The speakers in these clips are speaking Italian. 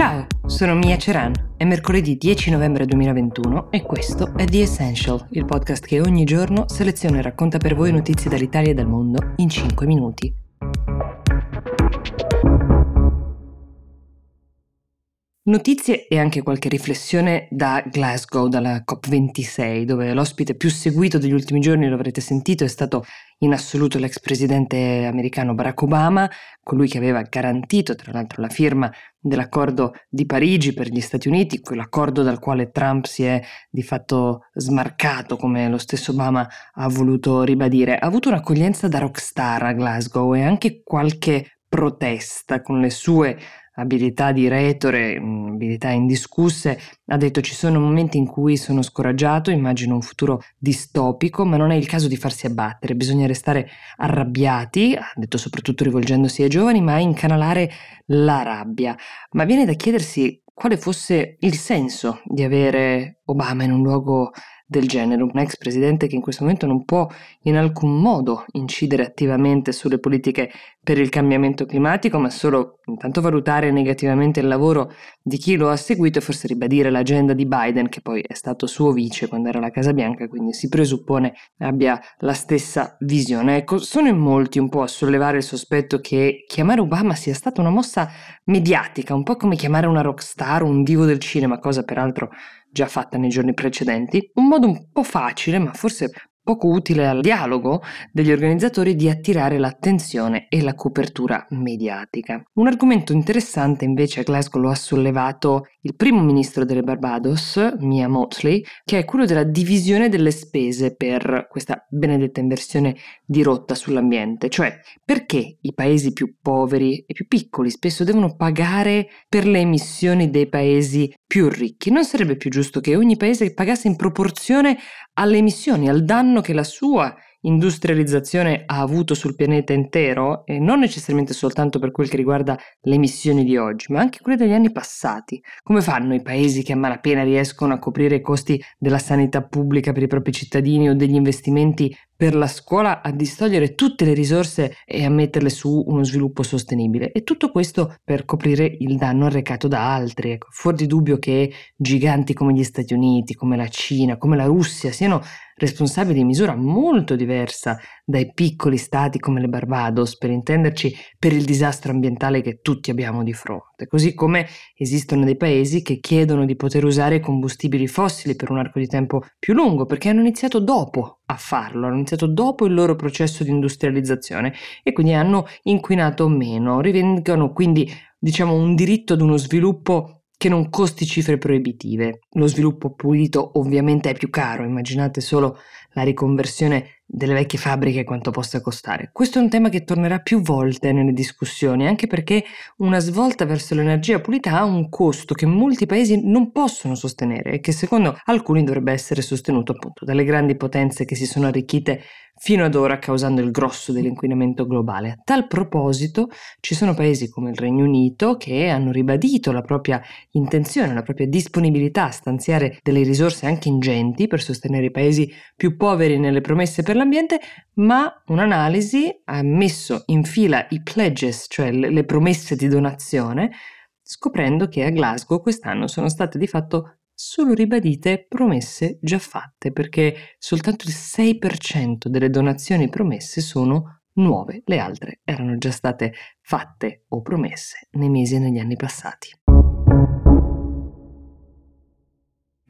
Ciao, sono Mia Ceran. È mercoledì 10 novembre 2021 e questo è The Essential, il podcast che ogni giorno seleziona e racconta per voi notizie dall'Italia e dal mondo in 5 minuti. Notizie e anche qualche riflessione da Glasgow, dalla COP26, dove l'ospite più seguito degli ultimi giorni, lo avrete sentito, è stato in assoluto l'ex presidente americano Barack Obama, colui che aveva garantito tra l'altro la firma dell'accordo di Parigi per gli Stati Uniti, quell'accordo dal quale Trump si è di fatto smarcato, come lo stesso Obama ha voluto ribadire. Ha avuto un'accoglienza da rockstar a Glasgow e anche qualche protesta con le sue abilità di retore, mm, abilità indiscusse, ha detto ci sono momenti in cui sono scoraggiato, immagino un futuro distopico, ma non è il caso di farsi abbattere, bisogna restare arrabbiati, ha detto soprattutto rivolgendosi ai giovani, ma incanalare la rabbia. Ma viene da chiedersi quale fosse il senso di avere Obama in un luogo del genere, un ex presidente che in questo momento non può in alcun modo incidere attivamente sulle politiche per il cambiamento climatico, ma solo intanto valutare negativamente il lavoro di chi lo ha seguito e forse ribadire l'agenda di Biden, che poi è stato suo vice quando era alla Casa Bianca, quindi si presuppone abbia la stessa visione. Ecco, sono in molti un po' a sollevare il sospetto che chiamare Obama sia stata una mossa mediatica, un po' come chiamare una rockstar, un divo del cinema, cosa peraltro già fatta nei giorni precedenti, un modo un po' facile, ma forse poco utile al dialogo degli organizzatori di attirare l'attenzione e la copertura mediatica. Un argomento interessante invece a Glasgow lo ha sollevato il primo ministro delle Barbados, Mia Motley, che è quello della divisione delle spese per questa benedetta inversione di rotta sull'ambiente, cioè perché i paesi più poveri e più piccoli spesso devono pagare per le emissioni dei paesi più ricchi. Non sarebbe più giusto che ogni paese pagasse in proporzione alle emissioni, al danno che la sua industrializzazione ha avuto sul pianeta intero e non necessariamente soltanto per quel che riguarda le emissioni di oggi, ma anche quelle degli anni passati. Come fanno i paesi che a malapena riescono a coprire i costi della sanità pubblica per i propri cittadini o degli investimenti per la scuola a distogliere tutte le risorse e a metterle su uno sviluppo sostenibile. E tutto questo per coprire il danno arrecato da altri. Ecco, fuori di dubbio che giganti come gli Stati Uniti, come la Cina, come la Russia siano responsabili in misura molto diversa dai piccoli stati come le Barbados, per intenderci, per il disastro ambientale che tutti abbiamo di fronte. Così come esistono dei paesi che chiedono di poter usare combustibili fossili per un arco di tempo più lungo, perché hanno iniziato dopo a farlo, hanno iniziato dopo il loro processo di industrializzazione e quindi hanno inquinato meno, rivendicano quindi diciamo un diritto ad uno sviluppo che non costi cifre proibitive. Lo sviluppo pulito ovviamente è più caro, immaginate solo la riconversione delle vecchie fabbriche quanto possa costare. Questo è un tema che tornerà più volte nelle discussioni, anche perché una svolta verso l'energia pulita ha un costo che molti paesi non possono sostenere e che secondo alcuni dovrebbe essere sostenuto appunto dalle grandi potenze che si sono arricchite fino ad ora causando il grosso dell'inquinamento globale. A tal proposito ci sono paesi come il Regno Unito che hanno ribadito la propria intenzione, la propria disponibilità a stanziare delle risorse anche ingenti per sostenere i paesi più poveri nelle promesse per l'ambiente, ma un'analisi ha messo in fila i pledges, cioè le promesse di donazione, scoprendo che a Glasgow quest'anno sono state di fatto solo ribadite promesse già fatte, perché soltanto il 6% delle donazioni promesse sono nuove, le altre erano già state fatte o promesse nei mesi e negli anni passati.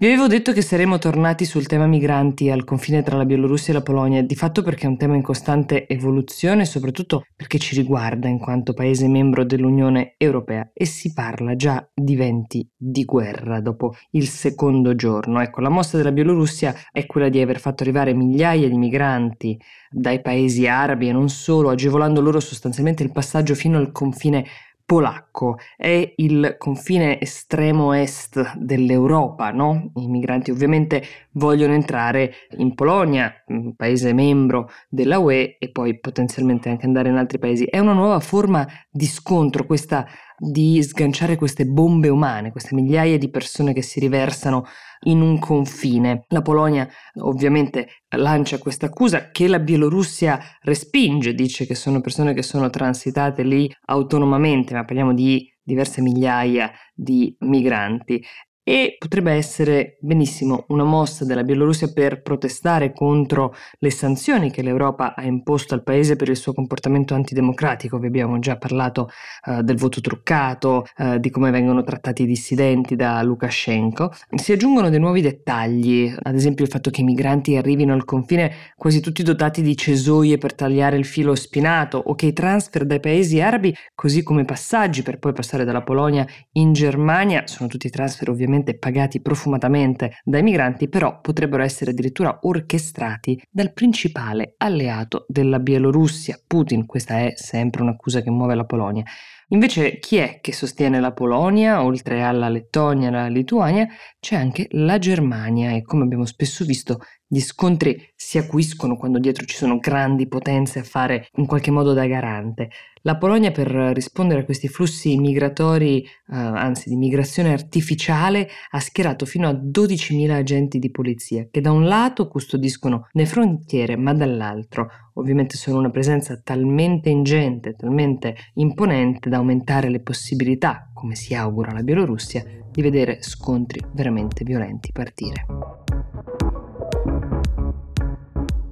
Vi avevo detto che saremmo tornati sul tema migranti al confine tra la Bielorussia e la Polonia, di fatto perché è un tema in costante evoluzione soprattutto perché ci riguarda in quanto paese membro dell'Unione Europea e si parla già di venti di guerra dopo il secondo giorno. Ecco, la mossa della Bielorussia è quella di aver fatto arrivare migliaia di migranti dai paesi arabi e non solo, agevolando loro sostanzialmente il passaggio fino al confine polacco, è il confine estremo est dell'Europa, no? I migranti ovviamente vogliono entrare in Polonia, un paese membro della UE, e poi potenzialmente anche andare in altri paesi. È una nuova forma di scontro, questa di sganciare queste bombe umane, queste migliaia di persone che si riversano in un confine. La Polonia ovviamente lancia questa accusa che la Bielorussia respinge, dice che sono persone che sono transitate lì autonomamente, ma parliamo di diverse migliaia di migranti e potrebbe essere benissimo una mossa della Bielorussia per protestare contro le sanzioni che l'Europa ha imposto al paese per il suo comportamento antidemocratico. Vi abbiamo già parlato uh, del voto truccato, uh, di come vengono trattati i dissidenti da Lukashenko. Si aggiungono dei nuovi dettagli, ad esempio il fatto che i migranti arrivino al confine quasi tutti dotati di cesoie per tagliare il filo spinato o che i transfer dai paesi arabi, così come passaggi per poi passare dalla Polonia in Germania, sono tutti transfer ovviamente ovviamente pagati profumatamente dai migranti, però potrebbero essere addirittura orchestrati dal principale alleato della Bielorussia, Putin. Questa è sempre un'accusa che muove la Polonia. Invece chi è che sostiene la Polonia, oltre alla Lettonia e alla Lituania? C'è anche la Germania e come abbiamo spesso visto gli scontri si acuiscono quando dietro ci sono grandi potenze a fare in qualche modo da garante. La Polonia per rispondere a questi flussi migratori, eh, anzi di migrazione artificiale, ha schierato fino a 12.000 agenti di polizia che da un lato custodiscono le frontiere ma dall'altro ovviamente sono una presenza talmente ingente, talmente imponente da aumentare le possibilità, come si augura la Bielorussia, di vedere scontri veramente violenti partire.